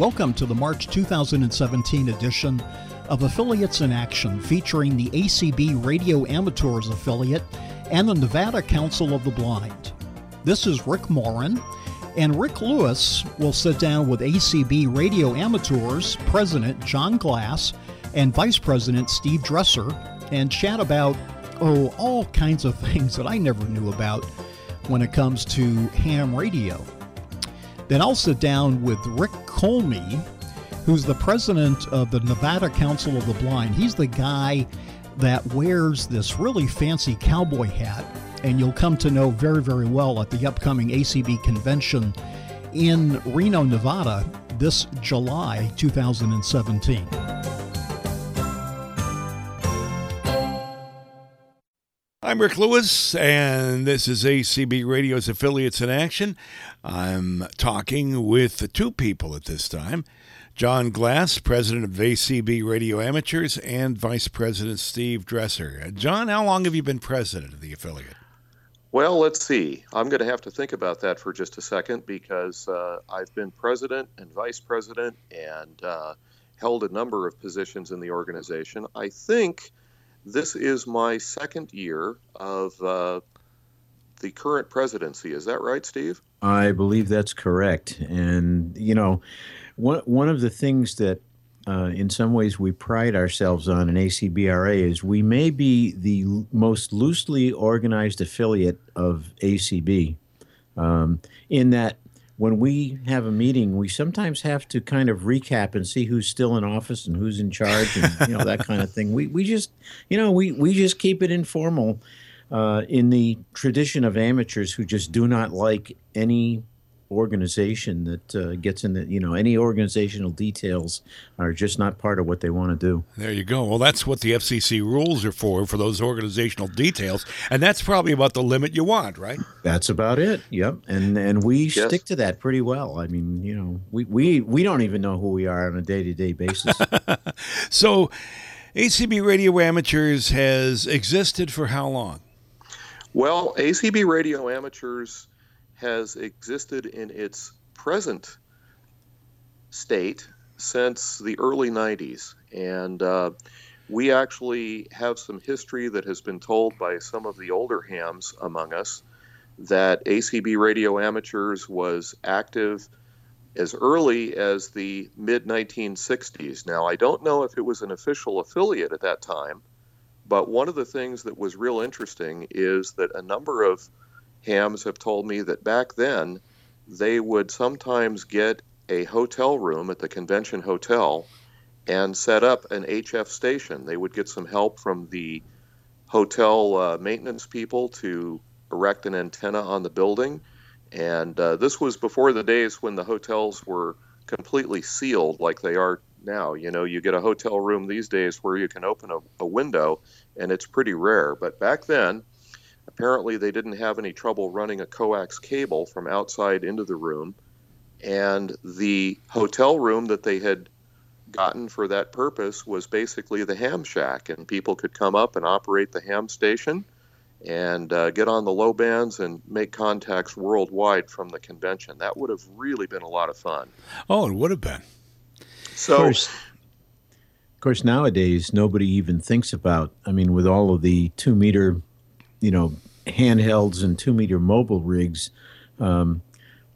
Welcome to the March 2017 edition of Affiliates in Action featuring the ACB Radio Amateurs affiliate and the Nevada Council of the Blind. This is Rick Morin, and Rick Lewis will sit down with ACB Radio Amateurs President John Glass and Vice President Steve Dresser and chat about, oh, all kinds of things that I never knew about when it comes to ham radio. Then I'll sit down with Rick Colmy, who's the president of the Nevada Council of the Blind. He's the guy that wears this really fancy cowboy hat, and you'll come to know very, very well at the upcoming ACB convention in Reno, Nevada this July 2017. I'm Rick Lewis, and this is ACB Radio's Affiliates in Action. I'm talking with two people at this time John Glass, president of ACB Radio Amateurs, and Vice President Steve Dresser. John, how long have you been president of the affiliate? Well, let's see. I'm going to have to think about that for just a second because uh, I've been president and vice president and uh, held a number of positions in the organization. I think this is my second year of uh, the current presidency. Is that right, Steve? I believe that's correct. And, you know, one, one of the things that uh, in some ways we pride ourselves on in ACBRA is we may be the most loosely organized affiliate of ACB um, in that when we have a meeting, we sometimes have to kind of recap and see who's still in office and who's in charge and you know that kind of thing. We we just you know we we just keep it informal uh, in the tradition of amateurs who just do not like any organization that uh, gets in the you know any organizational details are just not part of what they want to do. There you go. Well that's what the fcc rules are for for those organizational details and that's probably about the limit you want right? That's about it. Yep. And and we Yes. stick to that pretty well. I mean you know we we, we don't even know who we are on a day-to-day basis. So acb radio amateurs has existed for how long Well, ACB Radio Amateurs has existed in its present state since the early 90s. And uh, we actually have some history that has been told by some of the older hams among us that ACB Radio Amateurs was active as early as the mid 1960s. Now, I don't know if it was an official affiliate at that time, but one of the things that was real interesting is that a number of hams have told me that back then they would sometimes get a hotel room at the convention hotel and set up an HF station. They would get some help from the hotel uh, maintenance people to erect an antenna on the building. And uh, this was before the days when the hotels were completely sealed like they are now. You know, you get a hotel room these days where you can open a, a window, and it's pretty rare. But back then, apparently they didn't have any trouble running a coax cable from outside into the room. And the hotel room that they had gotten for that purpose was basically the ham shack, and people could come up and operate the ham station and uh, get on the low bands and make contacts worldwide from the convention. That would have really been a lot of fun. oh it would have been So, of course, of course, nowadays nobody even thinks about. I mean, with all of the two meter, you know, handhelds and two meter mobile rigs, um,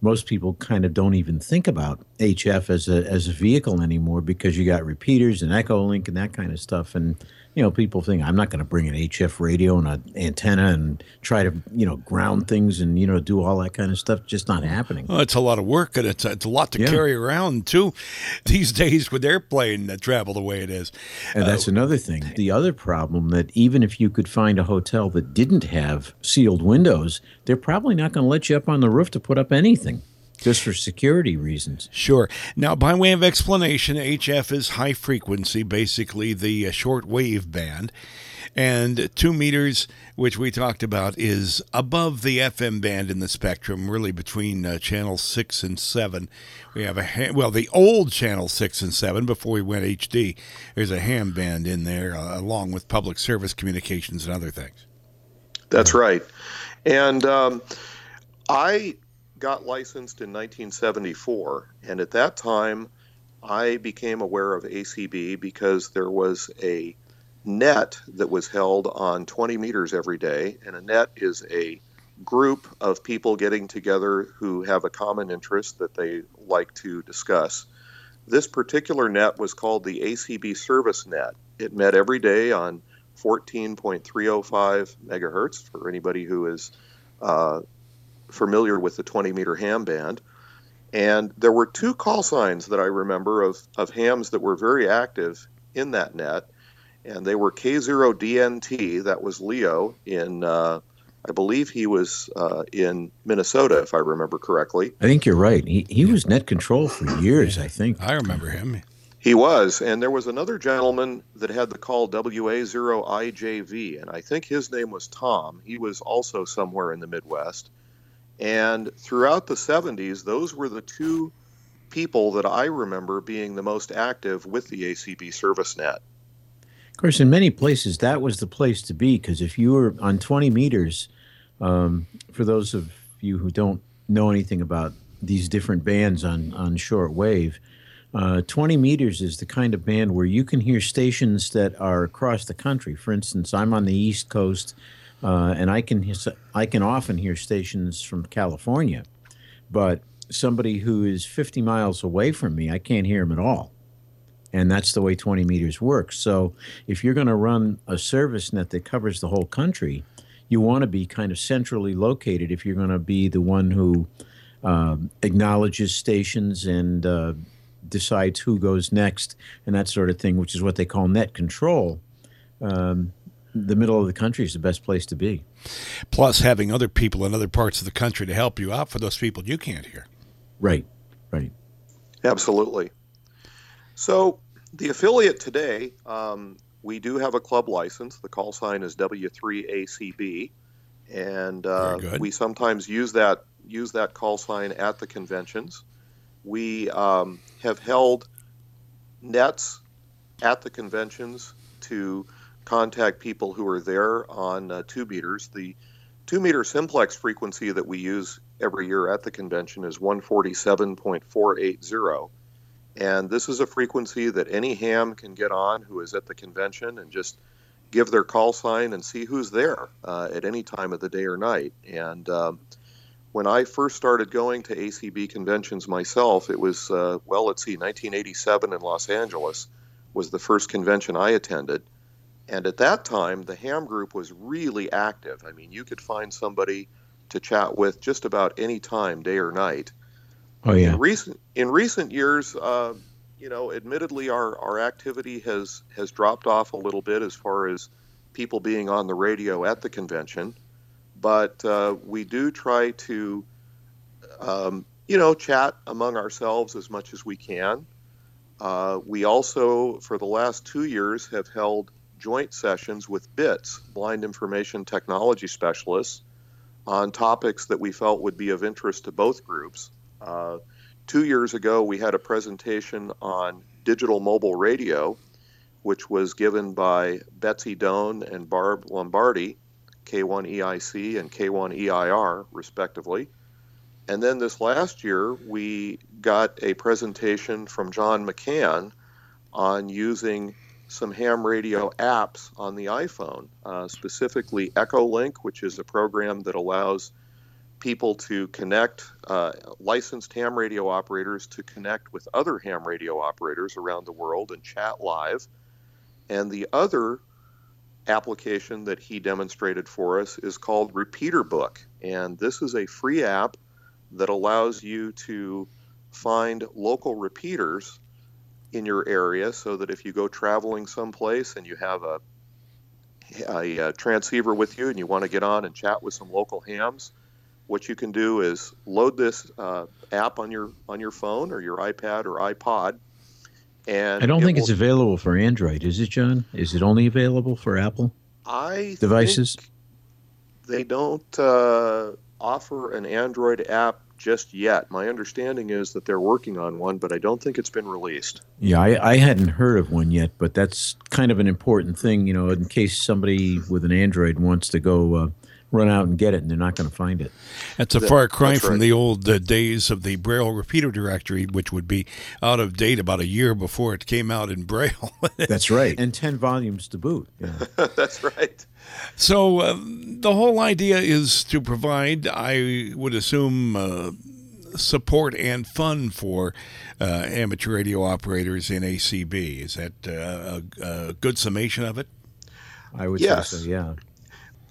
most people kind of don't even think about HF as a as a vehicle anymore because you got repeaters and EchoLink and that kind of stuff. And you know, people think I'm not going to bring an HF radio and an antenna and try to you know ground things and you know do all that kind of stuff. Just not happening. well, it's a lot of work and it's, it's a lot to Yeah. carry around too these days with airplane that travel the way it is And uh, that's another thing. The other problem that even if you could find a hotel that didn't have sealed windows, they're probably not going to let you up on the roof to put up anything just for security reasons. Sure. Now, by way of explanation, HF is high frequency, basically the uh, short wave band. And two meters, which we talked about, is above the FM band in the spectrum, really between uh, channel six and seven. We have a ha- well, the old channel six and seven before we went HD. There's a ham band in there, uh, along with public service communications and other things. That's right. And um, I got licensed in 1974, and at that time, I became aware of ACB because there was a net that was held on 20 meters every day, and a net is a group of people getting together who have a common interest that they like to discuss. This particular net was called the ACB Service Net. It met every day on 14.305 megahertz for anybody who is uh, familiar with the 20 meter ham band. And there were two call signs that I remember of, of hams that were very active in that net. And they were K0DNT, that was Leo in, uh, I believe he was uh, in Minnesota, if I remember correctly. I think you're right. He, he was net control for years, I think. I remember him. He was, and there was another gentleman that had the call WA0IJV, and I think his name was Tom. He was also somewhere in the Midwest. And throughout the 70s, those were the two people that I remember being the most active with the ACB service net. Of course, in many places, that was the place to be because if you were on 20 meters, um, for those of you who don't know anything about these different bands on, on short wave, uh, 20 meters is the kind of band where you can hear stations that are across the country. For instance, I'm on the East Coast, uh, and I can I can often hear stations from California, but somebody who is 50 miles away from me, I can't hear them at all. And that's the way 20 meters works. So if you're going to run a service net that covers the whole country, you want to be kind of centrally located if you're going to be the one who uh, acknowledges stations and uh, decides who goes next and that sort of thing, which is what they call net control. Um, the middle of the country is the best place to be. Plus, having other people in other parts of the country to help you out for those people you can't hear. Right, right. Absolutely. So, the affiliate today, um, we do have a club license. The call sign is W3ACB, and uh, we sometimes use that use that call sign at the conventions. We um, have held nets at the conventions to contact people who are there on uh, two meters. The two meter simplex frequency that we use every year at the convention is 147.480. And this is a frequency that any ham can get on who is at the convention and just give their call sign and see who's there uh, at any time of the day or night. And um, when I first started going to ACB conventions myself, it was, uh, well, let's see, 1987 in Los Angeles was the first convention I attended. And at that time, the ham group was really active. I mean, you could find somebody to chat with just about any time, day or night. Oh yeah. In recent in recent years, uh, you know, admittedly, our our activity has has dropped off a little bit as far as people being on the radio at the convention but uh, we do try to, um, you know, chat among ourselves as much as we can. Uh, we also, for the last two years, have held joint sessions with BITS, Blind Information Technology Specialists, on topics that we felt would be of interest to both groups. Uh, two years ago, we had a presentation on digital mobile radio, which was given by Betsy Doan and Barb Lombardi K1EIC and K1EIR, respectively. And then this last year, we got a presentation from John McCann on using some ham radio apps on the iPhone, uh, specifically EchoLink, which is a program that allows people to connect, uh, licensed ham radio operators to connect with other ham radio operators around the world and chat live. And the other application that he demonstrated for us is called Repeater Book. And this is a free app that allows you to find local repeaters in your area so that if you go traveling someplace and you have a, a, a transceiver with you and you want to get on and chat with some local hams, what you can do is load this uh, app on your on your phone or your iPad or iPod and I don't it think it's available for Android, is it, John? Is it only available for Apple I devices? they don't uh, offer an Android app just yet. My understanding is that they're working on one, but I don't think it's been released. Yeah, I, I hadn't heard of one yet, but that's kind of an important thing, you know, in case somebody with an Android wants to go uh, run out and get it, and they're not going to find it. That's a far cry from right. the old uh, days of the Braille repeater directory, which would be out of date about a year before it came out in Braille. That's right, and ten volumes to boot. Yeah. That's right. So uh, the whole idea is to provide, I would assume, uh, support and fun for uh, amateur radio operators in ACB. Is that uh, a, a good summation of it? I would Yes. say so. Yeah.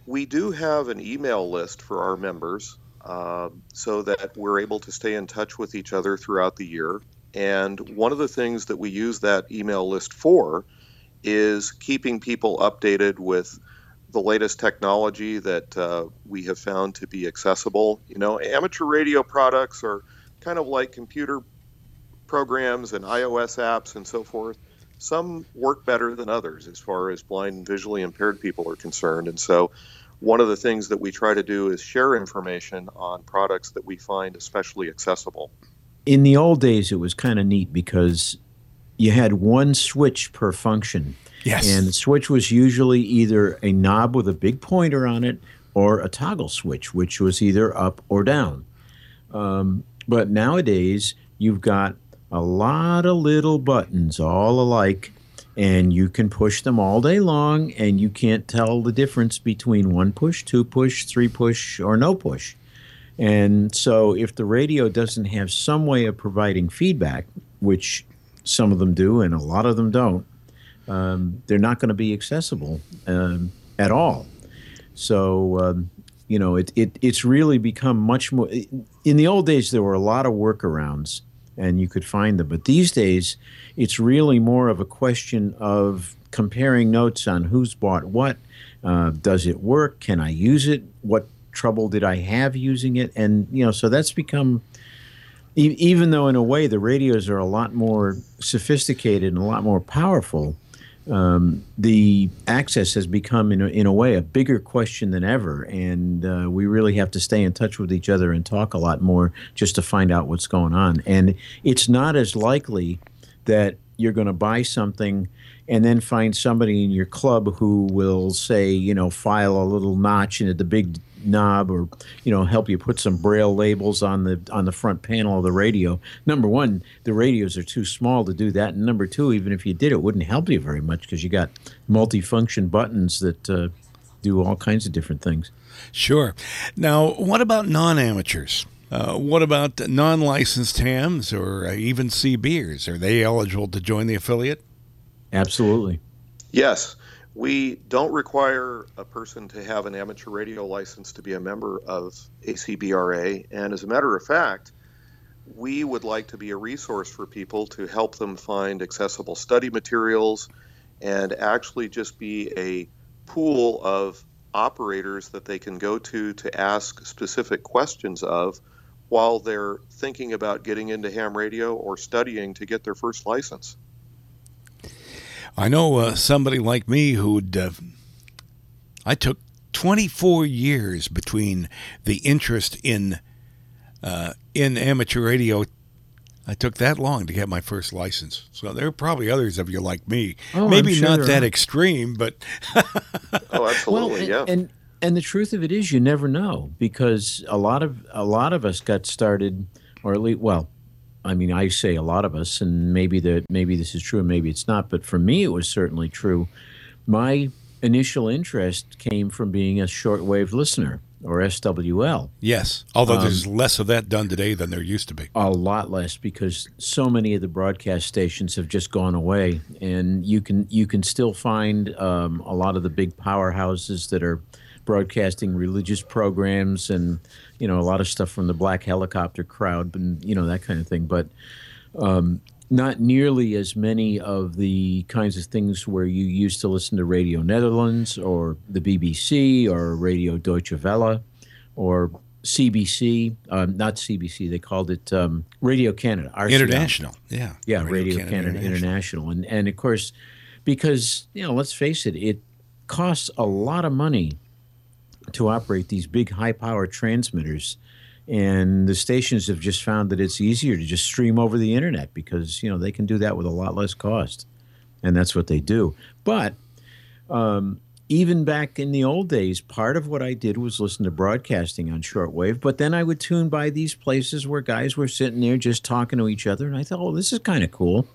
We do have an email list for our members uh, so that we're able to stay in touch with each other throughout the year. And one of the things that we use that email list for is keeping people updated with the latest technology that uh, we have found to be accessible. You know, amateur radio products are kind of like computer programs and iOS apps and so forth. Some work better than others as far as blind and visually impaired people are concerned. And so, one of the things that we try to do is share information on products that we find especially accessible. In the old days, it was kind of neat because you had one switch per function. Yes. And the switch was usually either a knob with a big pointer on it or a toggle switch, which was either up or down. Um, but nowadays, you've got a lot of little buttons all alike, and you can push them all day long, and you can't tell the difference between one push, two push, three push, or no push. And so, if the radio doesn't have some way of providing feedback, which some of them do and a lot of them don't, um, they're not going to be accessible um, at all. So, um, you know, it, it, it's really become much more. In the old days, there were a lot of workarounds and you could find them. But these days, it's really more of a question of comparing notes on who's bought what. Uh, does it work? Can I use it? What trouble did I have using it? And, you know, so that's become even though in a way the radios are a lot more sophisticated and a lot more powerful, um, the access has become in a, in a way a bigger question than ever, and uh, we really have to stay in touch with each other and talk a lot more just to find out what's going on. And it's not as likely that you're going to buy something and then find somebody in your club who will say, you know, file a little notch into the big knob or you know help you put some braille labels on the on the front panel of the radio number one the radios are too small to do that and number two even if you did it wouldn't help you very much because you got multifunction buttons that uh, do all kinds of different things Sure. Now, what about non amateurs? Uh, what about non licensed hams or uh, even CBers? Are they eligible to join the affiliate? Absolutely Yes, we don't require a person to have an amateur radio license to be a member of ACBRA. And as a matter of fact, we would like to be a resource for people to help them find accessible study materials and actually just be a pool of operators that they can go to to ask specific questions of while they're thinking about getting into ham radio or studying to get their first license. I know uh, somebody like me who'd. Uh, I took 24 years between the interest in uh, in amateur radio. I took that long to get my first license. So there are probably others of you like me. Oh, I'm Maybe sure not that are. extreme, but Oh, absolutely, and, yeah. and and the truth of it is you never know because a lot of a lot of us got started or at least well I mean I say a lot of us and maybe that maybe this is true and maybe it's not but for me it was certainly true my initial interest came from being a shortwave listener or SWL yes. Although Um, there's less of that done today than there used to be. a lot less because so many of the broadcast stations have just gone away, and you can you can still find um, a lot of the big powerhouses that are broadcasting religious programs and you know a lot of stuff from the Black Helicopter crowd and you know that kind of thing, but. Um, not nearly as many of the kinds of things where you used to listen to Radio Netherlands or the BBC or Radio Deutsche Welle or CBC, um, not CBC, they called it um, Radio Canada. RCI. International. Yeah. Yeah, Radio, Canada, International. And, and of course, because, you know, let's face it, it costs a lot of money to operate these big high power transmitters. And the stations have just found that it's easier to just stream over the internet because, you know, they can do that with a lot less cost. And that's what they do. But um, even back in the old days, part of what I did was listen to broadcasting on shortwave, but then I would tune by these places where guys were sitting there just talking to each other. And I thought, oh, this is kind of cool.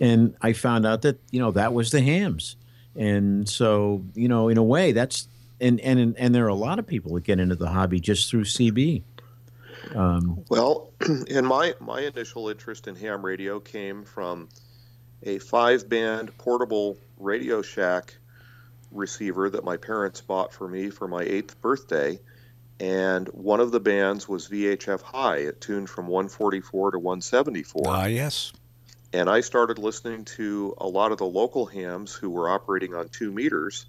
And I found out that, you know, that was the hams. And so, you know, in a way, that's, and, and, and there are a lot of people that get into the hobby just through CB. Um, well, and my, my initial interest in ham radio came from a five band portable Radio Shack receiver that my parents bought for me for my eighth birthday. And one of the bands was VHF High. It tuned from 144 to 174. Ah, yes. And I started listening to a lot of the local hams who were operating on two meters.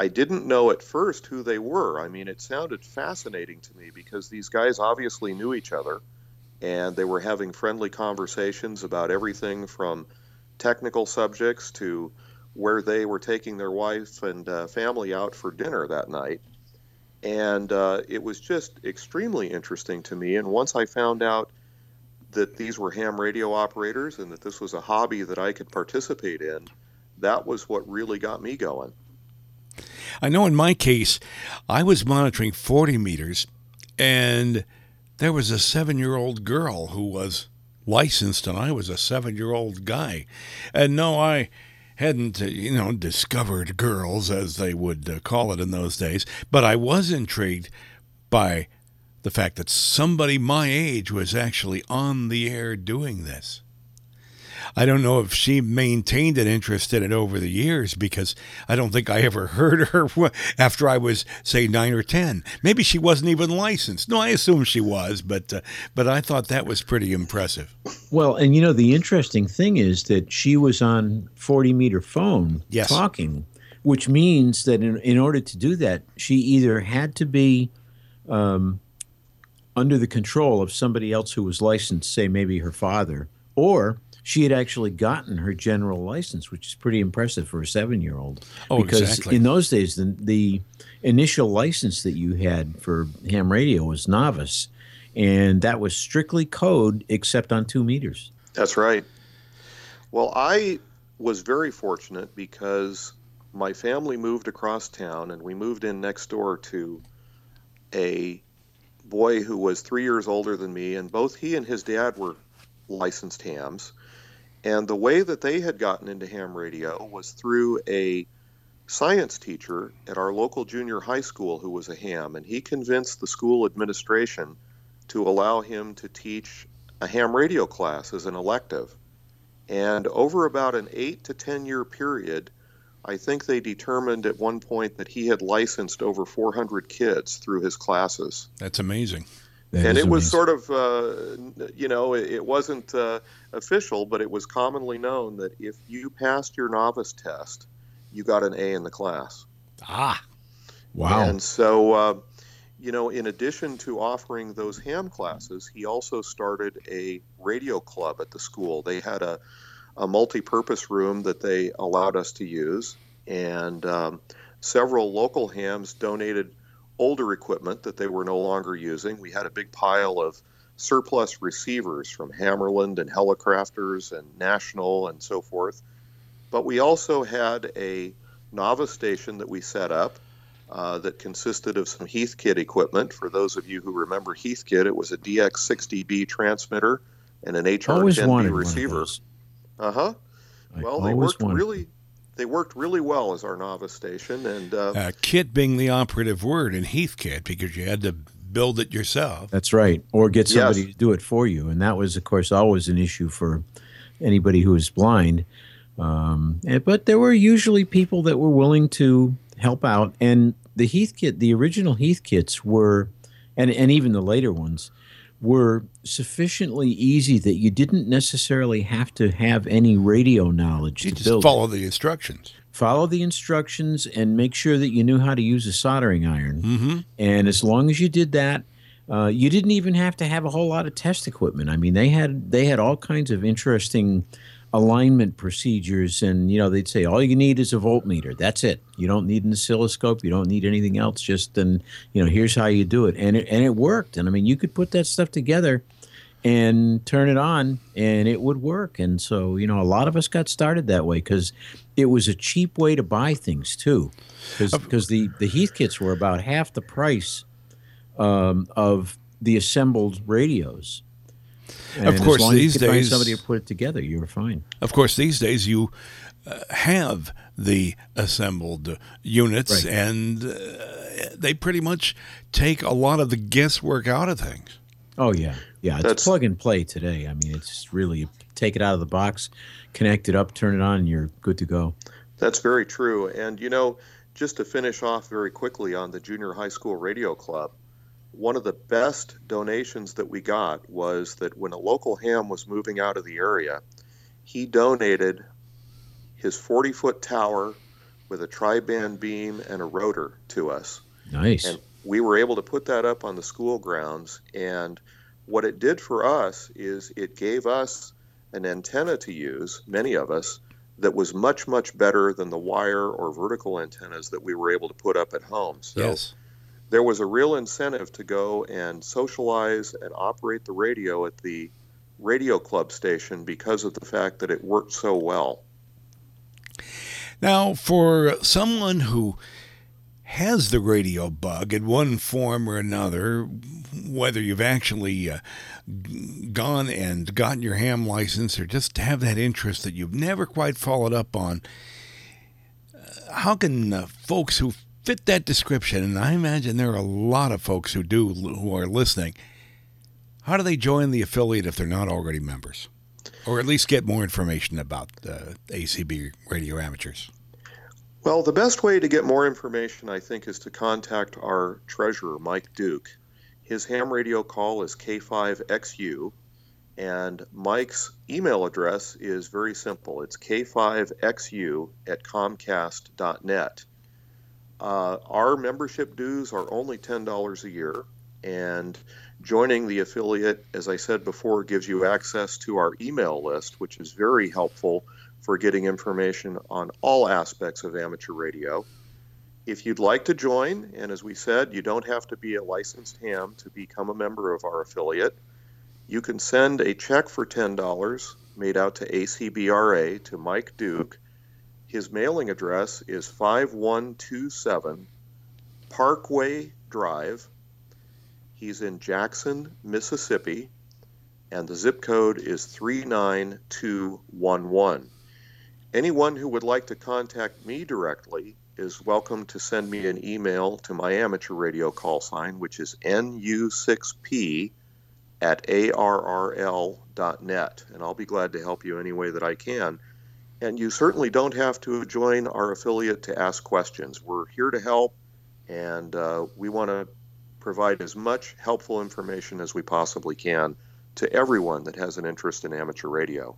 I didn't know at first who they were. I mean, it sounded fascinating to me because these guys obviously knew each other and they were having friendly conversations about everything from technical subjects to where they were taking their wife and uh, family out for dinner that night. And uh, it was just extremely interesting to me. And once I found out that these were ham radio operators and that this was a hobby that I could participate in, that was what really got me going. I know in my case, I was monitoring 40 meters, and there was a seven year old girl who was licensed, and I was a seven year old guy. And no, I hadn't, uh, you know, discovered girls, as they would uh, call it in those days, but I was intrigued by the fact that somebody my age was actually on the air doing this. I don't know if she maintained an interest in it over the years because I don't think I ever heard her after I was, say, nine or ten. Maybe she wasn't even licensed. No, I assume she was, but uh, but I thought that was pretty impressive. Well, and you know the interesting thing is that she was on forty meter phone yes. talking, which means that in in order to do that, she either had to be um, under the control of somebody else who was licensed, say maybe her father, or she had actually gotten her general license, which is pretty impressive for a seven year old. Oh, because exactly. in those days, the, the initial license that you had for ham radio was novice, and that was strictly code except on two meters. That's right. Well, I was very fortunate because my family moved across town and we moved in next door to a boy who was three years older than me, and both he and his dad were licensed hams. And the way that they had gotten into ham radio was through a science teacher at our local junior high school who was a ham, and he convinced the school administration to allow him to teach a ham radio class as an elective. And over about an eight to 10 year period, I think they determined at one point that he had licensed over 400 kids through his classes. That's amazing. That and it was sort of, uh, you know, it, it wasn't uh, official, but it was commonly known that if you passed your novice test, you got an A in the class. Ah, wow. And so, uh, you know, in addition to offering those ham classes, he also started a radio club at the school. They had a, a multi purpose room that they allowed us to use, and um, several local hams donated older equipment that they were no longer using. We had a big pile of surplus receivers from Hammarlund and Hallicrafters and National and so forth. But we also had a novice station that we set up uh, that consisted of some Heathkit equipment. For those of you who remember Heathkit, it was a DX60B transmitter and an HR10B receiver. Uh huh. Well, they worked really they worked really well as our novice station. And uh, uh, kit being the operative word in Heathkit because you had to build it yourself. That's right, or get somebody yes. to do it for you, and that was, of course, always an issue for anybody who was blind. Um, and, but there were usually people that were willing to help out, and the Heathkit, the original Heathkits were, and and even the later ones were sufficiently easy that you didn't necessarily have to have any radio knowledge you to just build. Follow it. the instructions. Follow the instructions and make sure that you knew how to use a soldering iron. Mm-hmm. And as long as you did that, uh, you didn't even have to have a whole lot of test equipment. I mean, they had they had all kinds of interesting alignment procedures and you know they'd say all you need is a voltmeter that's it you don't need an oscilloscope you don't need anything else just and you know here's how you do it and it and it worked and i mean you could put that stuff together and turn it on and it would work. And so, you know, a lot of us got started that way because it was a cheap way to buy things too. Because the, the Heath kits were about half the price um, of the assembled radios. And of course, these days somebody to put it together, you were fine. Of course, these days you uh, have the assembled units, right. and uh, they pretty much take a lot of the guesswork out of things. Oh yeah, yeah. It's That's, plug and play today. I mean, it's really take it out of the box, connect it up, turn it on, and you're good to go. That's very true. And you know, just to finish off very quickly on the junior high school radio club, one of the best donations that we got was that when a local ham was moving out of the area, he donated his 40 foot tower with a tri-band beam and a rotor to us. Nice. And we were able to put that up on the school grounds. And what it did for us is it gave us an antenna to use, many of us, that was much, much better than the wire or vertical antennas that we were able to put up at home. So yes. There was a real incentive to go and socialize and operate the radio at the radio club station because of the fact that it worked so well. Now, for someone who has the radio bug in one form or another, whether you've actually uh, gone and gotten your ham license or just have that interest that you've never quite followed up on, uh, how can uh, folks who fit that description, and I imagine there are a lot of folks who do who are listening, how do they join the affiliate if they're not already members? or at least get more information about uh, ACB radio amateurs? Well, the best way to get more information, I think, is to contact our treasurer, Mike Duke. His ham radio call is K5XU, and Mike's email address is very simple. It's K5XU at Comcast.net. Uh, our membership dues are only $10 a year, and Joining the affiliate, as I said before, gives you access to our email list, which is very helpful for getting information on all aspects of amateur radio. If you'd like to join, and as we said, you don't have to be a licensed ham to become a member of our affiliate, you can send a check for $10 made out to ACBRA to Mike Duke. His mailing address is 5127 Parkway Drive, He's in Jackson, Mississippi, and the zip code is 39211. Anyone who would like to contact me directly is welcome to send me an email to my amateur radio call sign, which is nu6p at arrl.net, and I'll be glad to help you any way that I can. And you certainly don't have to join our affiliate to ask questions. We're here to help, and uh, we want to provide as much helpful information as we possibly can to everyone that has an interest in amateur radio.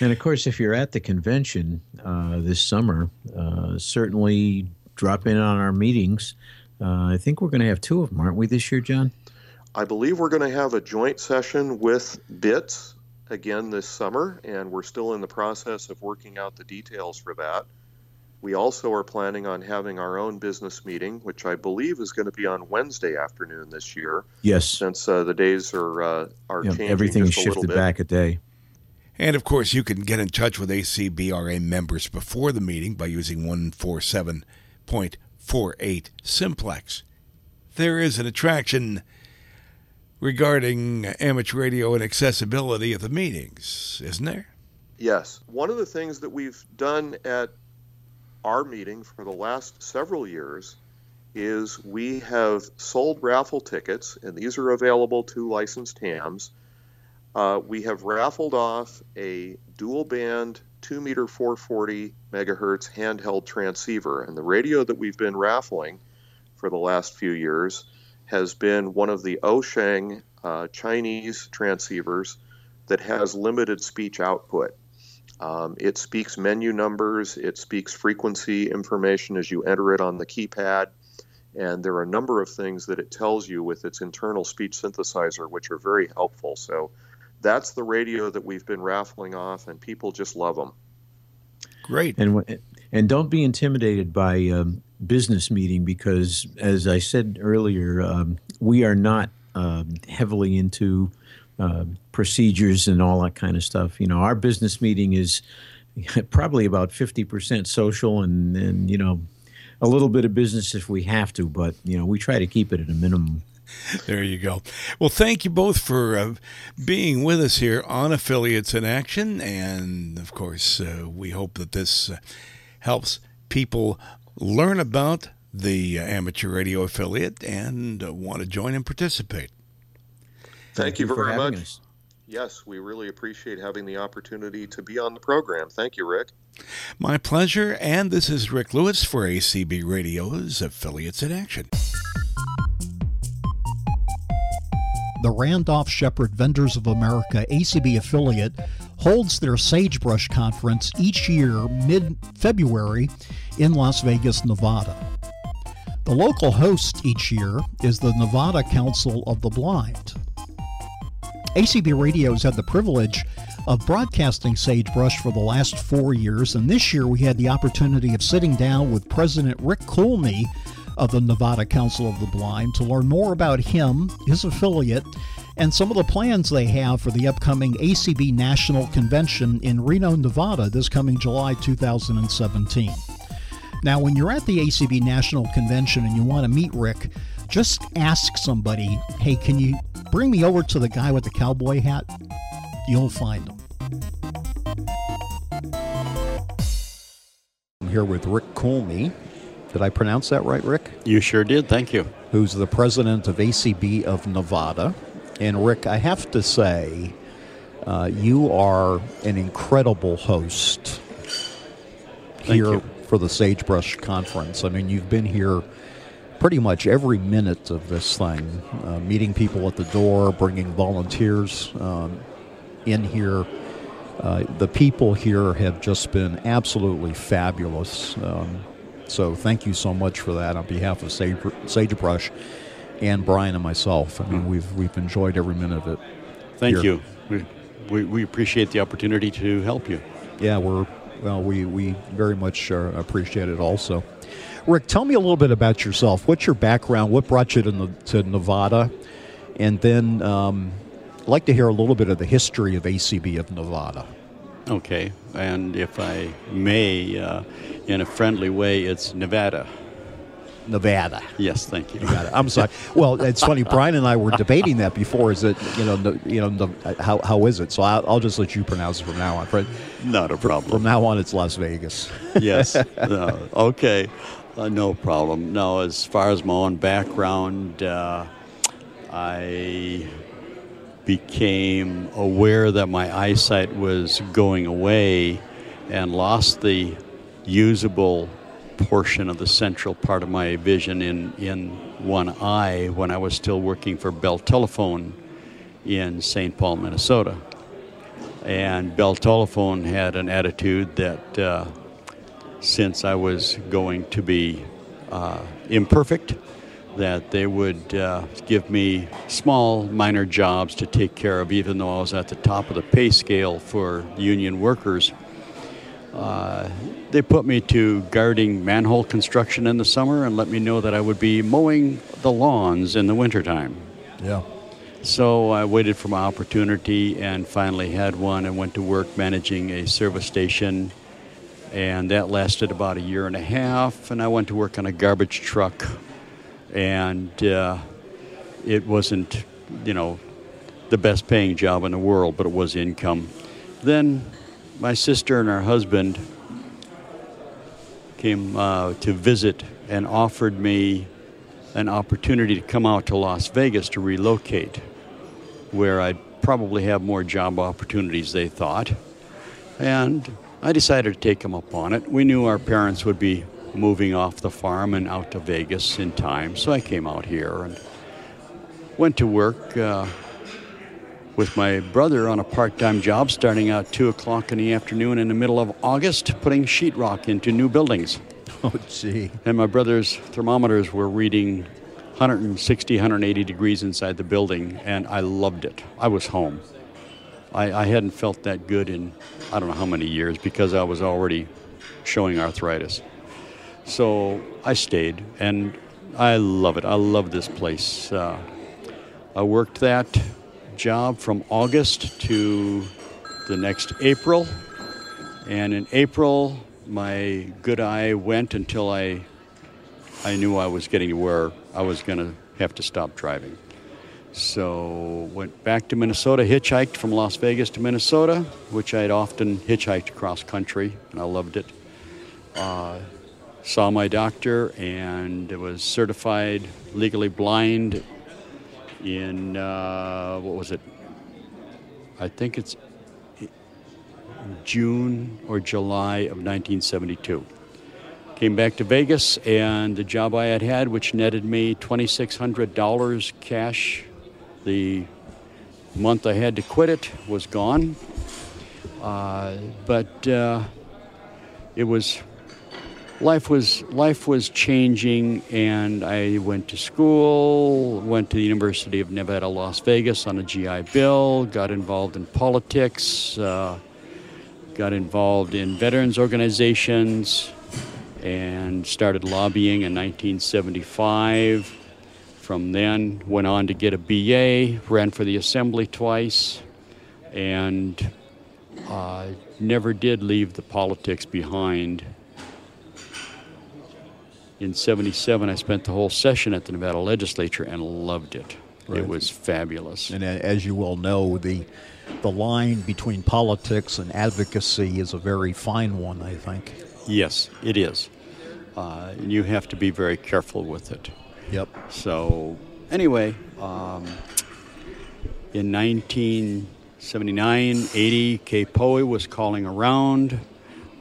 And of course, if you're at the convention uh, this summer, uh, certainly drop in on our meetings. Uh, I think we're going to have two of them, aren't we, this year, John? I believe we're going to have a joint session with BITS again this summer, and we're still in the process of working out the details for that. We also are planning on having our own business meeting, which I believe is going to be on Wednesday afternoon this year. Yes, since uh, the days are uh, are yeah, changing. Everything is shifted back a day. And of course, you can get in touch with ACBRA members before the meeting by using 147.48 simplex. There is an attraction regarding amateur radio and accessibility at the meetings, isn't there? Yes. One of the things that we've done at our meeting for the last several years is we have sold raffle tickets, and these are available to licensed hams. Uh, we have raffled off a dual band 2 meter 440 megahertz handheld transceiver, and the radio that we've been raffling for the last few years has been one of the Wouxun uh, Chinese transceivers that has limited speech output. Um, it speaks menu numbers, it speaks frequency information as you enter it on the keypad, and there are a number of things that it tells you with its internal speech synthesizer, which are very helpful. So that's the radio that we've been raffling off, and people just love them. Great. And and don't be intimidated by um, business meeting because, as I said earlier, um, we are not um, heavily into uh, procedures and all that kind of stuff. You know, our business meeting is probably about 50% social and, and, you know, a little bit of business if we have to, but, you know, we try to keep it at a minimum. There you go. Well, thank you both for uh, being with us here on Affiliates in Action. And of course, uh, we hope that this uh, helps people learn about the uh, amateur radio affiliate and uh, want to join and participate. Thank, Thank you, you very much. Us. Yes, we really appreciate having the opportunity to be on the program. Thank you, Rick. My pleasure. And this is Rick Lewis for ACB Radio's Affiliates in Action. The Randolph Shepherd Vendors of America ACB affiliate holds their Sagebrush Conference each year mid February in Las Vegas, Nevada. The local host each year is the Nevada Council of the Blind. ACB Radio has had the privilege of broadcasting Sagebrush for the last four years, and this year we had the opportunity of sitting down with President Rick Coolney of the Nevada Council of the Blind to learn more about him, his affiliate, and some of the plans they have for the upcoming ACB National Convention in Reno, Nevada this coming July 2017. Now, when you're at the ACB National Convention and you want to meet Rick, just ask somebody, hey, can you bring me over to the guy with the cowboy hat? You'll find him. I'm here with Rick Coolney. Did I pronounce that right, Rick? You sure did. Thank you. Who's the president of ACB of Nevada. And Rick, I have to say, uh, you are an incredible host Thank here for the Sagebrush Conference. I mean, you've been here pretty much every minute of this thing, uh, meeting people at the door, bringing volunteers um, in here. Uh, the people here have just been absolutely fabulous. Um, so thank you so much for that on behalf of Sage, Sagebrush and Brian and myself. I mean, we've we've enjoyed every minute of it. Thank here. you. We, we, we, appreciate the opportunity to help you. Yeah, we're well. We we very much uh, appreciate it also. Rick, tell me a little bit about yourself. What's your background? What brought you to, to Nevada? And then um, I'd like to hear a little bit of the history of ACB of Nevada. Okay, and if I may, uh, in a friendly way, it's Nevada. Nevada. Yes, thank you. you got it. I'm sorry. Well, it's funny. Brian and I were debating that before. Is it you know the, you know the, how how is it? So I'll, I'll, just let you pronounce it from now on. Fred, Not a problem. From now on, it's Las Vegas. yes. No. Okay. Uh, no problem. No, as far as my own background, uh, I became aware that my eyesight was going away and lost the usable portion of the central part of my vision in, in one eye when I was still working for Bell Telephone in St. Paul, Minnesota. And Bell Telephone had an attitude that uh, since I was going to be uh, imperfect, that they would uh, give me small, minor jobs to take care of, even though I was at the top of the pay scale for union workers. Uh, they put me to guarding manhole construction in the summer and let me know that I would be mowing the lawns in the wintertime. Yeah. So I waited for my opportunity and finally had one and went to work managing a service station. And that lasted about a year and a half. And I went to work on a garbage truck. And uh, it wasn't, you know, the best paying job in the world, but it was income. Then my sister and her husband came uh, to visit and offered me an opportunity to come out to Las Vegas to relocate, where I'd probably have more job opportunities, they thought. And I decided to take them up on it. We knew our parents would be moving off the farm and out to Vegas in time, so I came out here and went to work. Uh, with my brother on a part time job starting out 2 o'clock in the afternoon in the middle of August, putting sheetrock into new buildings. Oh, gee. And my brother's thermometers were reading 160, 180 degrees inside the building, and I loved it. I was home. I, I hadn't felt that good in I don't know how many years because I was already showing arthritis. So I stayed, and I love it. I love this place. Uh, I worked that job from August to the next April. And in April, my good eye went until I, I knew I was getting to where I was going to have to stop driving. So went back to Minnesota, hitchhiked from Las Vegas to Minnesota, which I'd often hitchhiked across country, and I loved it. Uh, saw my doctor and was certified legally blind in uh, what was it? I think it's June or July of 1972. Came back to Vegas, and the job I had had, which netted me $2,600 cash the month I had to quit it, was gone. Uh, but uh, it was life was life was changing, and I went to school, went to the University of Nevada, Las Vegas on a GI Bill, got involved in politics, uh, got involved in veterans organizations, and started lobbying in 1975. From then, went on to get a BA, ran for the assembly twice, and uh, never did leave the politics behind in 77 i spent the whole session at the nevada legislature and loved it. Right. it was fabulous. And as you well know the the line between politics and advocacy is a very fine one i think. Yes it is. Uh, you have to be very careful with it. Yep. So anyway um, in 1979 80 Kay Poe was calling around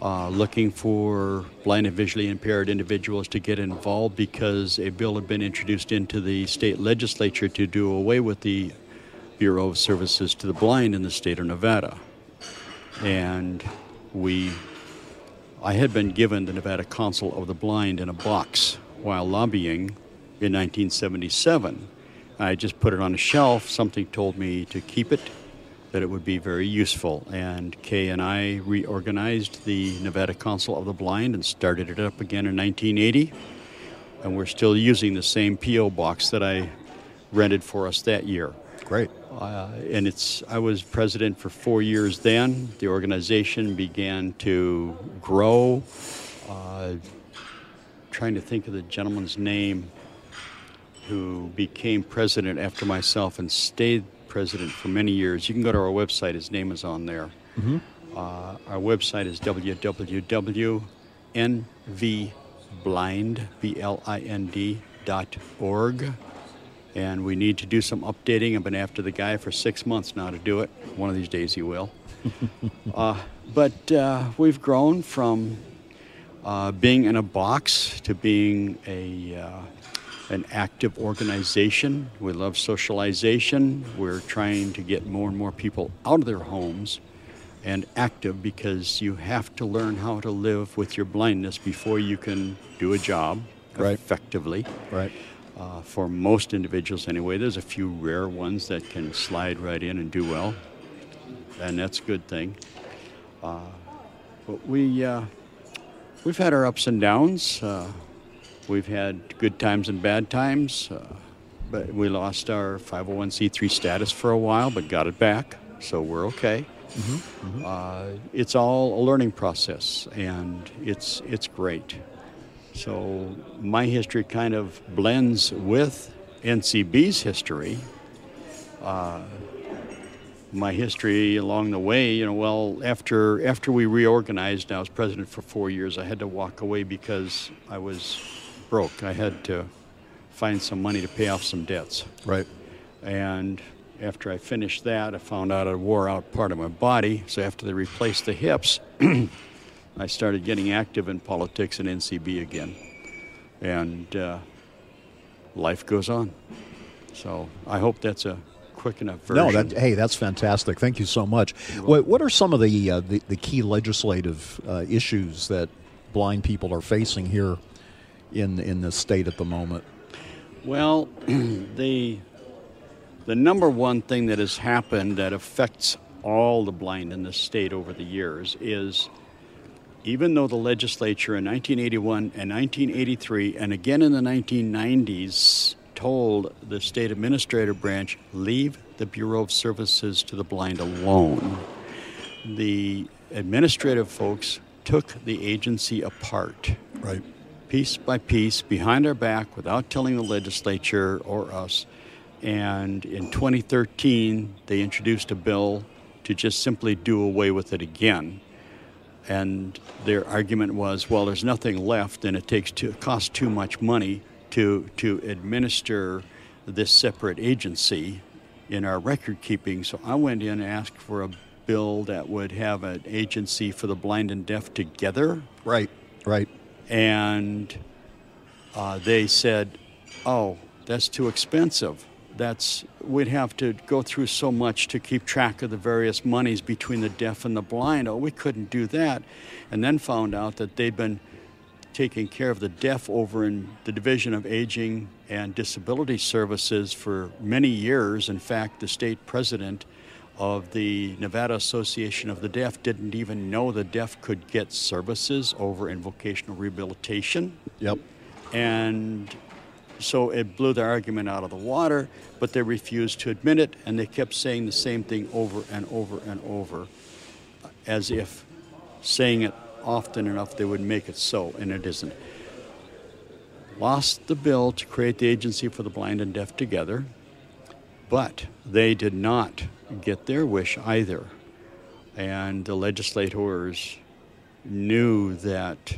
uh, looking for blind and visually impaired individuals to get involved because a bill had been introduced into the state legislature to do away with the Bureau of Services to the Blind in the state of Nevada. And we, I had been given the Nevada Council of the Blind in a box while lobbying in 1977. I just put it on a shelf. Something told me to keep it that it would be very useful. And Kay and I reorganized the Nevada Council of the Blind and started it up again in 1980. And we're still using the same P.O. box that I rented for us that year. Great. Uh, and it's I was president for four years then. The organization began to grow. Uh, trying to think of the gentleman's name who became president after myself and stayed president for many years. You can go to our website, his name is on there. Mm-hmm. Uh, our website is www.nvblind.org. And we need to do some updating. I've been after the guy for six months now to do it. One of these days he will. uh, but uh, we've grown from uh, being in a box to being a uh, an active organization. We love socialization. We're trying to get more and more people out of their homes and active because you have to learn how to live with your blindness before you can do a job right. effectively. Right. Uh, for most individuals, anyway, there's a few rare ones that can slide right in and do well, and that's a good thing. Uh, but we uh, we've had our ups and downs. We've had good times and bad times, uh, but we lost our 501c3 status for a while, but got it back, so we're okay. Mm-hmm. Mm-hmm. Uh, it's all a learning process, and it's it's great. So my history kind of blends with NCB's history. Uh, my history along the way, you know, well, after after we reorganized, I was president for four years. I had to walk away because I was broke. I had to find some money to pay off some debts. Right. And after I finished that, I found out I wore out part of my body. So after they replaced the hips, I started getting active in politics and NCB again. And uh, life goes on. So I hope that's a quick enough version. No, that, hey, that's fantastic. Thank you so much. What, what, are some of the, uh, the, the, key legislative uh, issues that blind people are facing here in in the state at the moment? Well, the the number one thing that has happened that affects all the blind in the state over the years is even though the legislature in 1981 and 1983 and again in the 1990s told the state administrative branch leave the Bureau of Services to the Blind alone. The administrative folks took the agency apart. Right. Piece by piece, behind our back, without telling the legislature or us. And in 2013, they introduced a bill to just simply do away with it again. And their argument was, well, there's nothing left, and it takes to cost too much money to to administer this separate agency in our record keeping. So I went in and asked for a bill that would have an agency for the blind and deaf together. Right. Right. And uh, they said, "Oh, that's too expensive. That's we'd have to go through so much to keep track of the various monies between the deaf and the blind. Oh, we couldn't do that." And then found out that they'd been taking care of the deaf over in the Division of Aging and Disability Services for many years. In fact, the state president of the Nevada Association of the Deaf didn't even know the deaf could get services over in vocational rehabilitation. Yep. And so it blew their argument out of the water, but they refused to admit it, and they kept saying the same thing over and over and over, as if saying it often enough they would make it so, and it isn't. Lost the bill to create the Agency for the Blind and Deaf together, but they did not get their wish either. And the legislators knew that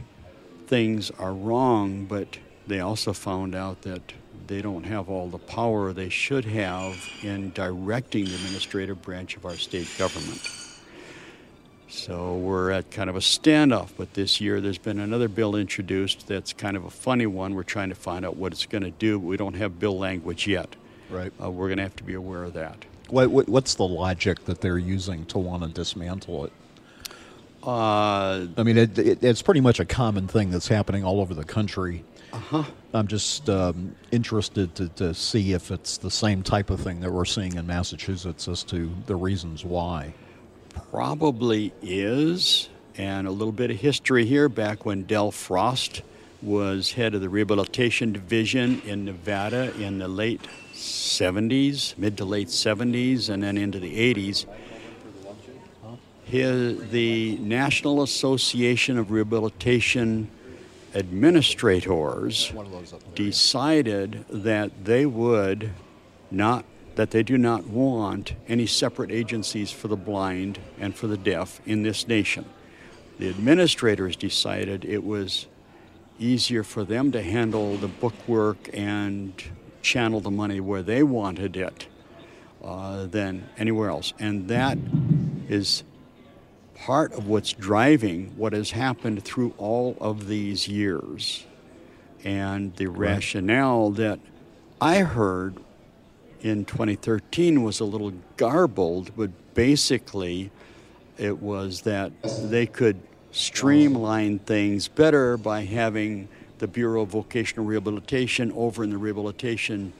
things are wrong, but they also found out that they don't have all the power they should have in directing the administrative branch of our state government. So we're at kind of a standoff. But this year there's been another bill introduced that's kind of a funny one. We're trying to find out what it's going to do. We don't have bill language yet. Right. Uh, we're going to have to be aware of that. What, what, what's the logic that they're using to want to dismantle it? Uh, I mean, it, it, it's pretty much a common thing that's happening all over the country. uh-huh. I'm just um, interested to, to see if it's the same type of thing that we're seeing in Massachusetts as to the reasons why. Probably is. And a little bit of history here back when Del Frost was head of the rehabilitation division in Nevada in the late 70s, mid to late 70s, and then into the 80s. His, the National Association of Rehabilitation Administrators decided that they would not that they do not want any separate agencies for the blind and for the deaf in this nation. The administrators decided it was easier for them to handle the bookwork and channel the money where they wanted it uh, than anywhere else. And that is part of what's driving what has happened through all of these years. And the rationale that I heard in 2013 was a little garbled, but basically it was that they could streamline things better by having the Bureau of Vocational Rehabilitation over in the Rehabilitation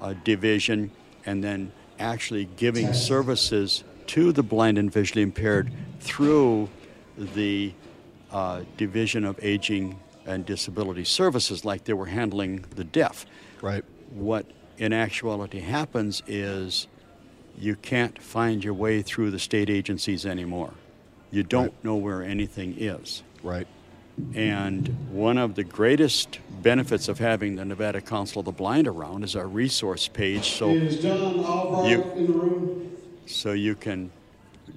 uh, Division and then actually giving services to the blind and visually impaired through the uh, Division of Aging and Disability Services, like they were handling the deaf. Right. What in actuality happens is you can't find your way through the state agencies anymore. You don't Right. know where anything is. Right. And one of the greatest benefits of having the Nevada Council of the Blind around is our resource page, so Is John You- in the room? so you can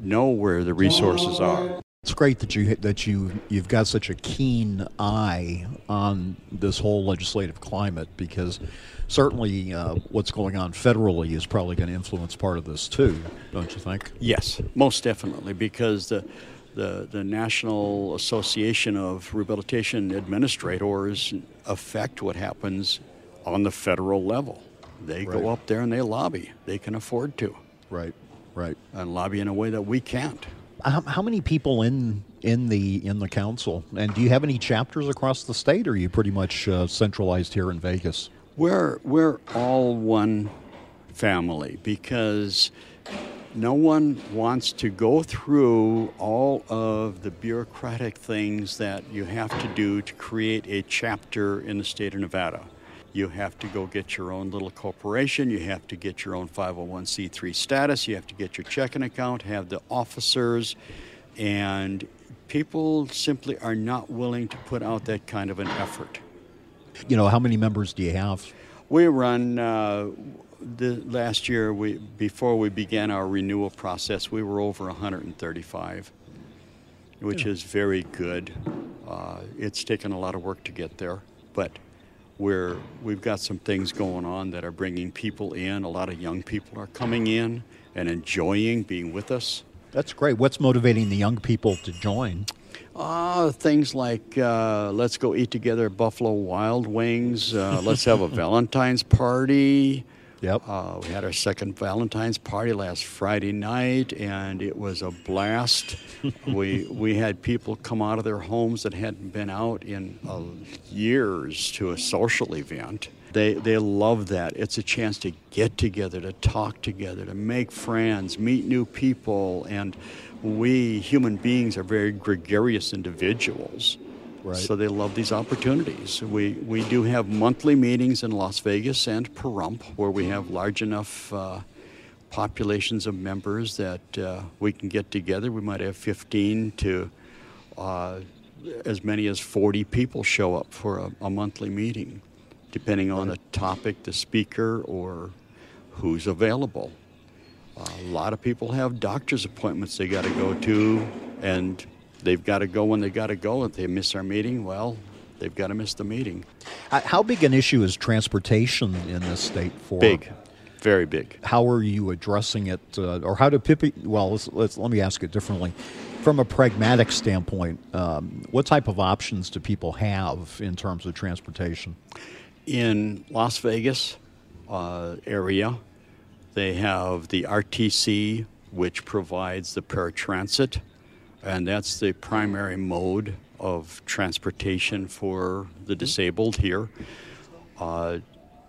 know where the resources are. It's great that you that you you've got such a keen eye on this whole legislative climate because certainly uh, what's going on federally is probably going to influence part of this too, don't you think? Yes, most definitely, because the the, the National Association of Rehabilitation Administrators affect what happens on the federal level. They Right. go up there and they lobby. They can afford to, Right. Right. and lobby in a way that we can't. How, how many people in in the in the council, and do you have any chapters across the state, or are you pretty much uh, centralized here in Vegas? We're we're all one family because no one wants to go through all of the bureaucratic things that you have to do to create a chapter in the state of Nevada. You have to go get your own little corporation. You have to get your own 501c3 status. You have to get your checking account, have the officers, and people simply are not willing to put out that kind of an effort. You know, how many members do you have? We run uh, the last year. We before we began our renewal process, we were over 135, which is very good. Uh, it's taken a lot of work to get there, but we're we've got some things going on that are bringing people in. A lot of young people are coming in and enjoying being with us. That's great. What's motivating the young people to join? Uh, things like uh, let's go eat together at Buffalo Wild Wings. Uh, let's have a Valentine's party. Yep. Uh, we had our second Valentine's party last Friday night, and it was a blast. we we had people come out of their homes that hadn't been out in uh, years to a social event. They they love that. It's a chance to get together, to talk together, to make friends, meet new people, and we human beings are very gregarious individuals. Right. So they love these opportunities. We, we do have monthly meetings in Las Vegas and Pahrump where we have large enough uh, populations of members that uh, we can get together. We might have 15 to uh, as many as 40 people show up for a, a monthly meeting, depending on the topic, the speaker, or who's available. a lot of people have doctor's appointments they got to go to, and they've got to go when they got to go. If they miss our meeting, well, they've got to miss the meeting. How big an issue is transportation in this state for? Big, very big. How are you addressing it, uh, or how do people? Well, let's, let's let me ask it differently. From a pragmatic standpoint, um, what type of options do people have in terms of transportation? In Las Vegas uh, area, they have the RTC, which provides the paratransit, and that's the primary mode of transportation for the disabled here. Uh,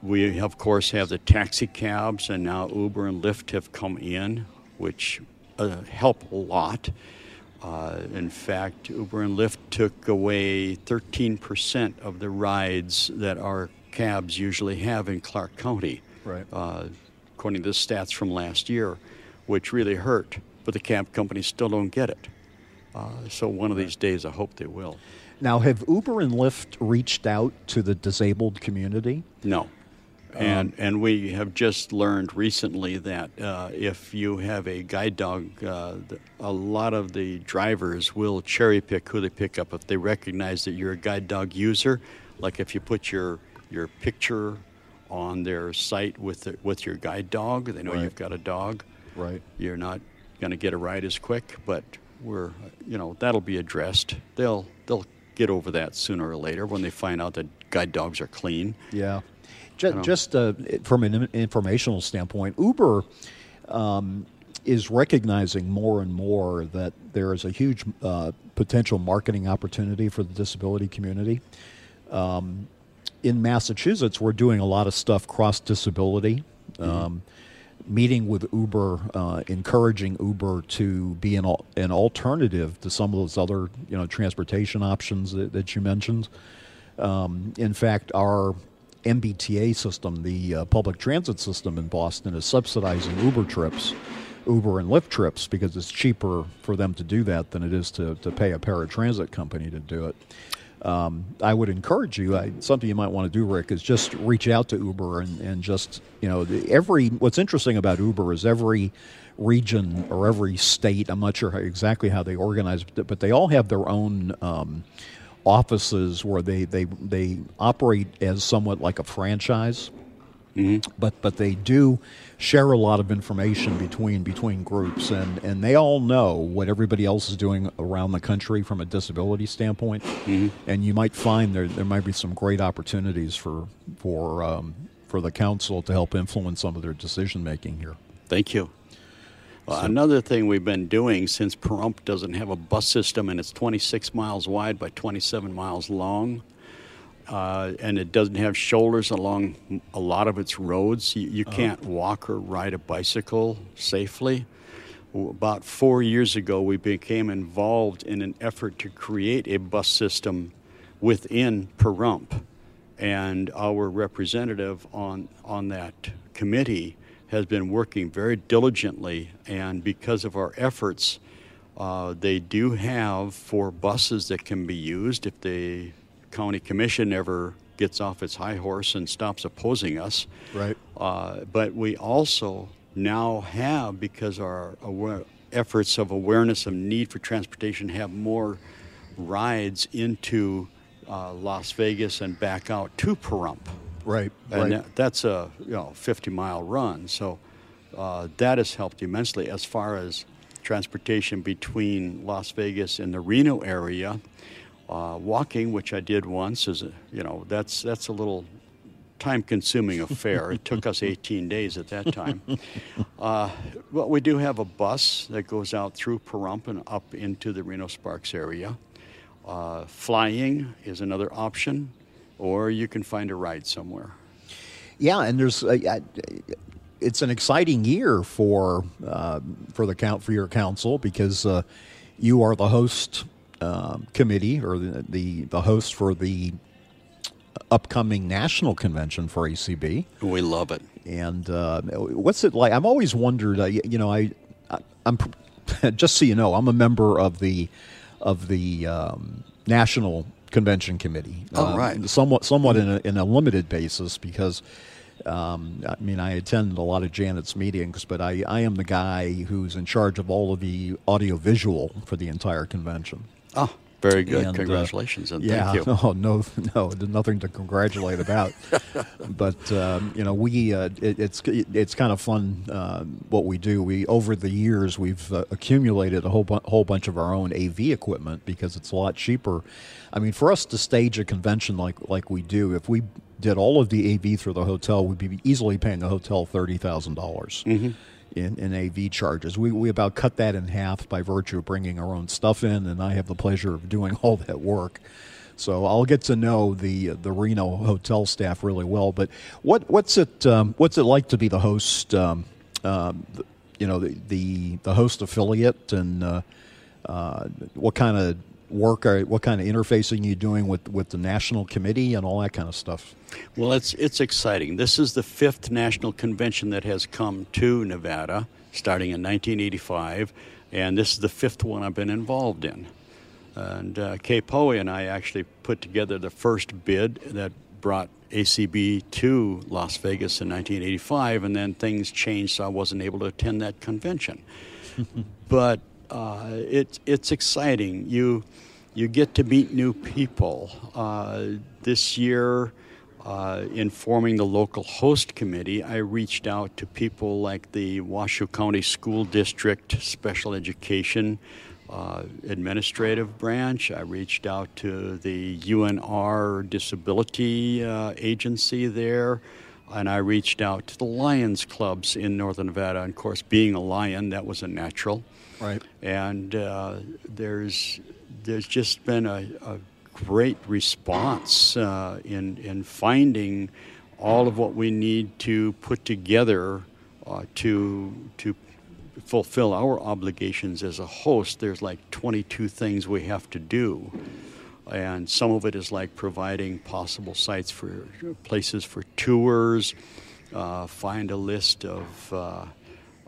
we, of course, have the taxi cabs, and now Uber and Lyft have come in, which uh, help a lot. Uh, in fact, Uber and Lyft took away 13% of the rides that our cabs usually have in Clark County, Right. uh, according to the stats from last year, which really hurt. But the cab companies still don't get it. Uh, so one of these days, I hope they will. Now, have Uber and Lyft reached out to the disabled community? No. And, and we have just learned recently that uh, if you have a guide dog, uh, a lot of the drivers will cherry pick who they pick up if they recognize that you're a guide dog user. Like if you put your your picture on their site with the, with your guide dog, they know Right. you've got a dog. Right. You're not going to get a ride as quick, but we're you know that'll be addressed. They'll they'll get over that sooner or later when they find out that guide dogs are clean. Yeah. Just, just uh, from an informational standpoint, Uber um, is recognizing more and more that there is a huge uh, potential marketing opportunity for the disability community. Um, in Massachusetts, we're doing a lot of stuff cross disability. Um, meeting with Uber, uh, encouraging Uber to be an, an alternative to some of those other you know transportation options that, that you mentioned. Um, in fact, our MBTA system, the uh, public transit system in Boston, is subsidizing Uber trips, Uber and Lyft trips, because it's cheaper for them to do that than it is to, to pay a paratransit company to do it. Um, I would encourage you. I, something you might want to do, Rick, is just reach out to Uber and, and just you know every. What's interesting about Uber is every region or every state. I'm not sure how, exactly how they organize, but but they all have their own um, offices where they they they operate as somewhat like a franchise. But but they do share a lot of information between between groups, and, and they all know what everybody else is doing around the country from a disability standpoint. And you might find there there might be some great opportunities for for um, for the council to help influence some of their decision making here. Thank you. Well, another thing we've been doing since Pahrump doesn't have a bus system and it's 26 miles wide by 27 miles long, uh, and it doesn't have shoulders along a lot of its roads, you, you can't walk or ride a bicycle safely. About four years ago, we became involved in an effort to create a bus system within Pahrump. and our representative on on that committee has been working very diligently, and because of our efforts, uh, they do have four buses that can be used if the county commission ever gets off its high horse and stops opposing us. Right. Uh, but we also now have, because our aware, efforts of awareness of need for transportation, have more rides into uh, Las Vegas and back out to Pahrump. Right. And right. that, that's a you know 50 mile run. So uh, that has helped immensely as far as transportation between Las Vegas and the Reno area. Uh, walking, which I did once, is a, you know that's that's a little time-consuming affair. it took us 18 days at that time. Uh, but we do have a bus that goes out through Pahrump and up into the Reno Sparks area. Uh, flying is another option, or you can find a ride somewhere. Yeah, and there's uh, it's an exciting year for uh, for the count for your council because uh, you are the host uh, committee or the, the, the host for the upcoming national convention for ACB. We love it. And uh, what's it like? I've always wondered. Uh, you know, I, I am just so you know, I'm a member of the of the um, national convention committee. Oh, uh, right. Somewhat, somewhat in a, in a limited basis because. Um, I mean, I attend a lot of Janet's meetings, but I, I am the guy who's in charge of all of the audiovisual for the entire convention. Oh, very good. And, uh, Congratulations and yeah, thank you. no, no, no, nothing to congratulate about. but um, you know, we uh, it, it's it's kind of fun uh, what we do. We over the years we've uh, accumulated a whole bu- whole bunch of our own AV equipment because it's a lot cheaper. I mean, for us to stage a convention like like we do, if we did all of the AV through the hotel, we'd be easily paying the hotel thirty thousand dollars in, in AV charges. We, we about cut that in half by virtue of bringing our own stuff in, and I have the pleasure of doing all that work. So I'll get to know the the Reno hotel staff really well. But what what's it um, what's it like to be the host? Um, um, you know the, the the host affiliate, and uh, uh, what kind of work are what kind of interfacing are you doing with with the national committee and all that kind of stuff? Well, it's it's exciting. This is the fifth national convention that has come to Nevada, starting in 1985, and this is the fifth one I've been involved in. And uh, Kay Poe and I actually put together the first bid that brought ACB to Las Vegas in 1985, and then things changed, so I wasn't able to attend that convention. but uh, it's it's exciting. You you get to meet new people. Uh, this year, uh, in forming the local host committee, I reached out to people like the Washoe County School District Special Education uh, Administrative Branch. I reached out to the UNR Disability uh, Agency there. And I reached out to the Lions clubs in Northern Nevada. And of course, being a lion, that was a natural Right. and uh, there's there's just been a, a great response uh, in in finding all of what we need to put together uh, to to fulfill our obligations as a host. There's like 22 things we have to do. And some of it is like providing possible sites for places for tours, uh, find a list of uh,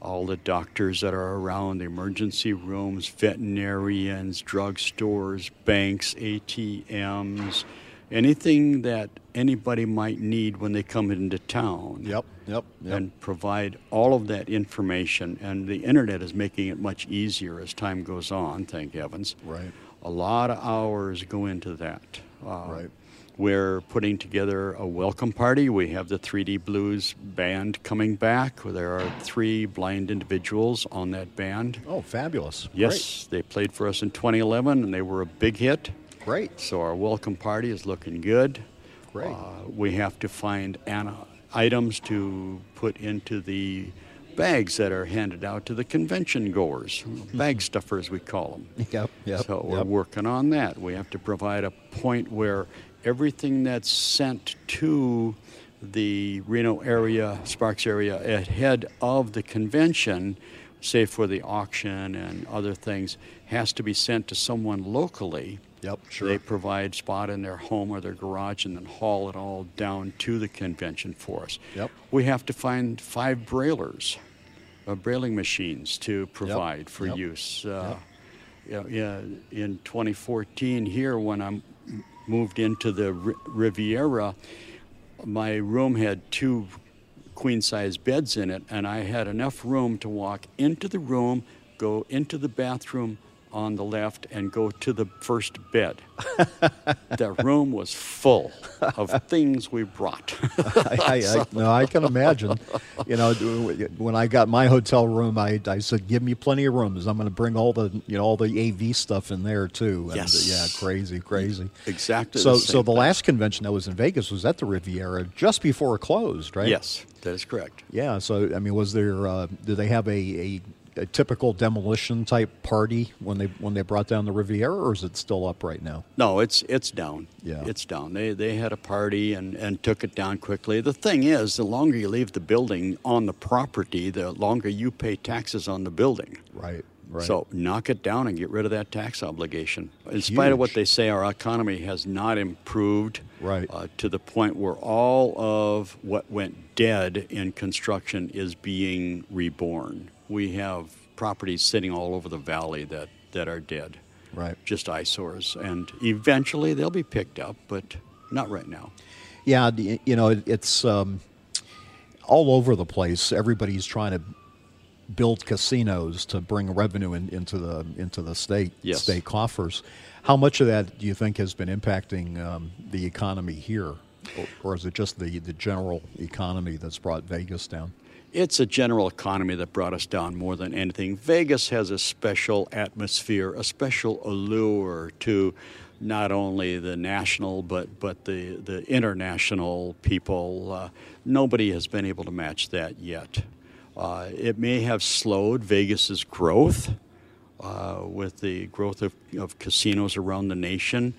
all the doctors that are around, the emergency rooms, veterinarians, drugstores, banks, ATMs, anything that anybody might need when they come into town. Yep. Yep. Yep. And provide all of that information. And the internet is making it much easier as time goes on, thank heavens. right. A lot of hours go into that. Uh, Right. We're putting together a welcome party. We have the 3D Blues band coming back. There are three blind individuals on that band. Oh, fabulous. Yes, they played for us in 2011 and they were a big hit. Great. Great. So our welcome party is looking good. Great. Uh, we have to find ana- items to put into the bags that are handed out to the convention goers, bag mm-hmm. stuffers we call them. Yep. Yep. So we're yep. working on that. We have to provide a point where everything that's sent to the Reno area, Sparks area, ahead of the convention say for the auction and other things, has to be sent to someone locally. Yep, sure. They provide spot in their home or their garage and then haul it all down to the convention for us. Yep. We have to find five brailers, uh, brailing machines to provide for Yep. use. Uh, yeah, yeah, in 2014 here when I moved into the R- Riviera, my room had two queen size beds in it, and I had enough room to walk into the room, go into the bathroom on the left, and go to the first bed. the room was full of things we brought. I, I, I, no, I can imagine. You know, when I got my hotel room, I, I said, "Give me plenty of rooms. I'm going to bring all the you know all the AV stuff in there too." And, uh, Yes. yeah, crazy, crazy. Exactly So, the so the thing. last convention that was in Vegas was at the Riviera just before it closed, right? Yes, that is correct. Yeah. So, I mean, was there? Uh, did they have a, a, a typical demolition type party when they when they brought down the Riviera, or is it still up right now? No, it's it's down. Yeah. It's down. They they had a party and, and took it down quickly. The thing is, the longer you leave the building on the property, the longer you pay taxes on the building. Right. Right. So knock it down and get rid of that tax obligation. In spite of what they say, our economy has not improved Right. uh, to the point where all of what went dead in construction is being reborn. We have properties sitting all over the valley that, that are dead, right. just eyesores. And eventually they'll be picked up, but not right now. Yeah, you know, it's um, all over the place. Everybody's trying to build casinos to bring revenue in, into the into the state Yes. state coffers. How much of that do you think has been impacting um, the economy here, or, or is it just the the general economy that's brought Vegas down? It's a general economy that brought us down more than anything. Vegas has a special atmosphere, a special allure to not only the national but but the the international people. Uh, nobody has been able to match that yet. Uh, it may have slowed Vegas's growth uh, with the growth of, of casinos around the nation,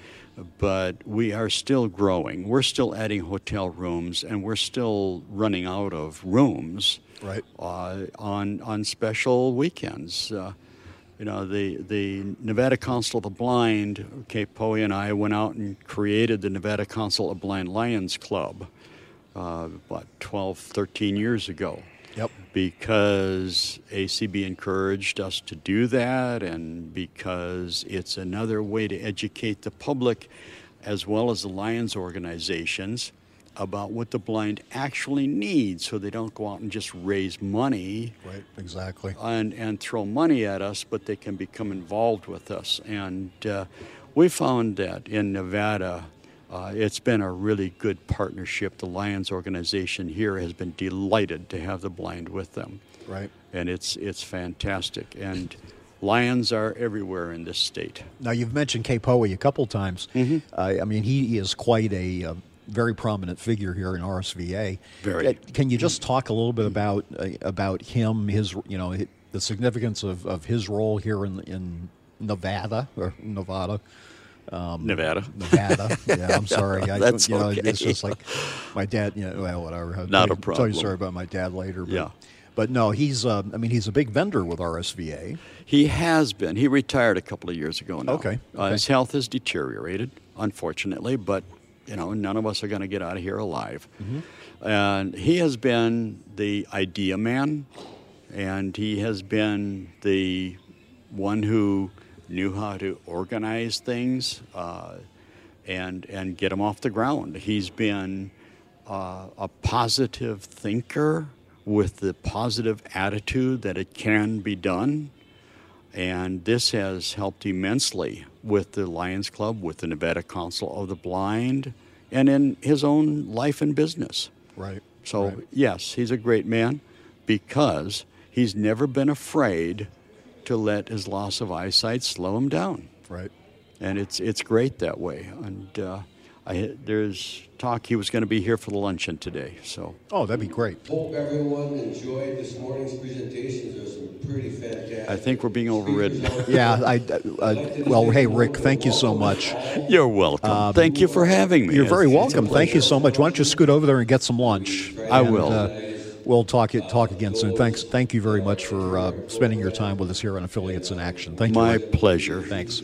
but we are still growing. We're still adding hotel rooms, and we're still running out of rooms Right. uh, on on special weekends. Uh, you know, the the Nevada Council of the Blind, Kay Poe and I went out and created the Nevada Council of Blind Lions Club, uh, about 12, 13 years ago. Because ACB encouraged us to do that, and because it's another way to educate the public as well as the Lions organizations about what the blind actually need so they don't go out and just raise money Right. Exactly. and, and throw money at us, but they can become involved with us. And uh, we found that in Nevada, uh, it's been a really good partnership. The Lions organization here has been delighted to have the blind with them, Right. and it's it's fantastic. And lions are everywhere in this state. Now you've mentioned Kay Poe a couple times. Mm-hmm. Uh, I mean, he is quite a uh, very prominent figure here in RSVA. Very. Uh, Can you just talk a little bit about uh, about him? His, you know, the significance of, of his role here in in Nevada or Nevada. Nevada. Nevada. Yeah, I'm sorry. I, That's you know, okay. It's just like my dad. You know, well, whatever. I'll Not tell a you- Tell you sorry about my dad later. But, Yeah. But no, he's. Uh, I mean, he's a big vendor with RSVA. He has been. He retired a couple of years ago now. Okay, Uh, okay. his health has deteriorated, unfortunately, but you know, none of us are going to get out of here alive. Mm-hmm. And he has been the idea man, and he has been the one who knew how to organize things uh, and and get them off the ground. He's been uh, a positive thinker with the positive attitude that it can be done. And this has helped immensely with the Lions Club, with the Nevada Council of the Blind, and in his own life and business. Right. So, Right. yes, he's a great man because he's never been afraid to let his loss of eyesight slow him down Right. and it's it's great that way. And uh, I, there's talk he was going to be here for the luncheon today. So Oh, that'd be great. Hope everyone enjoyed this morning's presentations. There was some pretty fantastic. I think we're being overridden. speakers Yeah. I, uh, well, hey, Rick, thank you so much. You're welcome. Thank you for having me. You're very welcome. Thank you so much. Why don't you scoot over there and get some lunch? I And, will. uh, we'll talk it talk again soon. Thanks. Thank you very much for uh, spending your time with us here on Affiliates in Action. Thank My you. My pleasure. Thanks.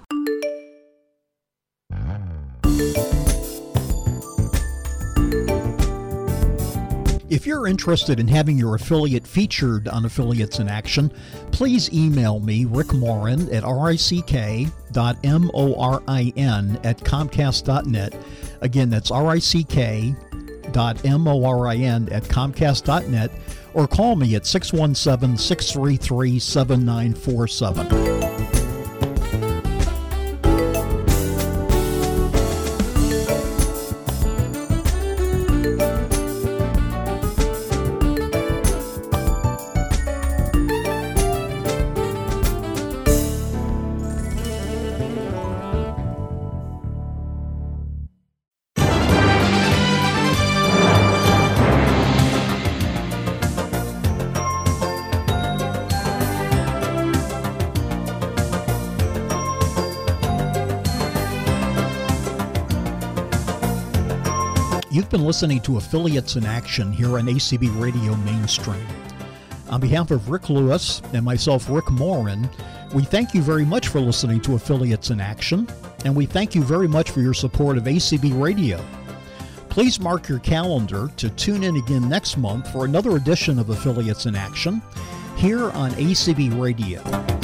If you're interested in having your affiliate featured on Affiliates in Action, please email me, Rick Morin, at rick.morin at comcast.net. Again, that's rick.morin at comcast.net, or call me at 617 633 7947. Listening to Affiliates in Action here on ACB Radio Mainstream. On behalf of Rick Lewis and myself, Rick Morin, we thank you very much for listening to Affiliates in Action, and we thank you very much for your support of ACB Radio. Please mark your calendar to tune in again next month for another edition of Affiliates in Action here on ACB Radio.